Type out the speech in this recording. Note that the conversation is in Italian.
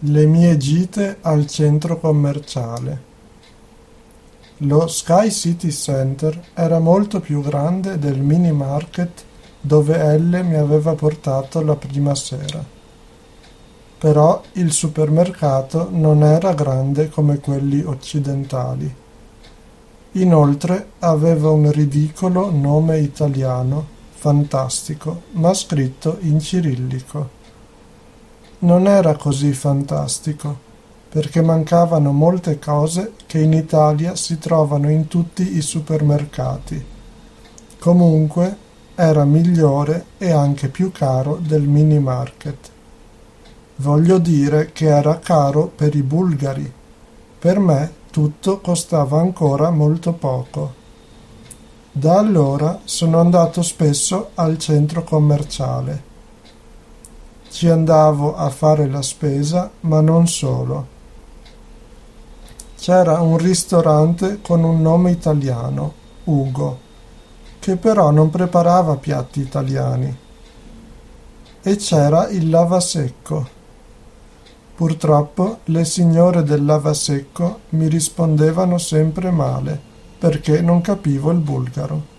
Le mie gite al centro commerciale. Lo Sky City Center era molto più grande del mini market dove Elle mi aveva portato la prima sera. Però il supermercato non era grande come quelli occidentali. Inoltre aveva un ridicolo nome italiano, fantastico, ma scritto in cirillico non era così fantastico, perché mancavano molte cose che in Italia si trovano in tutti i supermercati. Comunque era migliore e anche più caro del mini market. Voglio dire che era caro per i bulgari. Per me tutto costava ancora molto poco. Da allora sono andato spesso al centro commerciale ci andavo a fare la spesa, ma non solo. C'era un ristorante con un nome italiano, Ugo, che però non preparava piatti italiani. E c'era il lavasecco. Purtroppo le signore del lavasecco mi rispondevano sempre male, perché non capivo il bulgaro.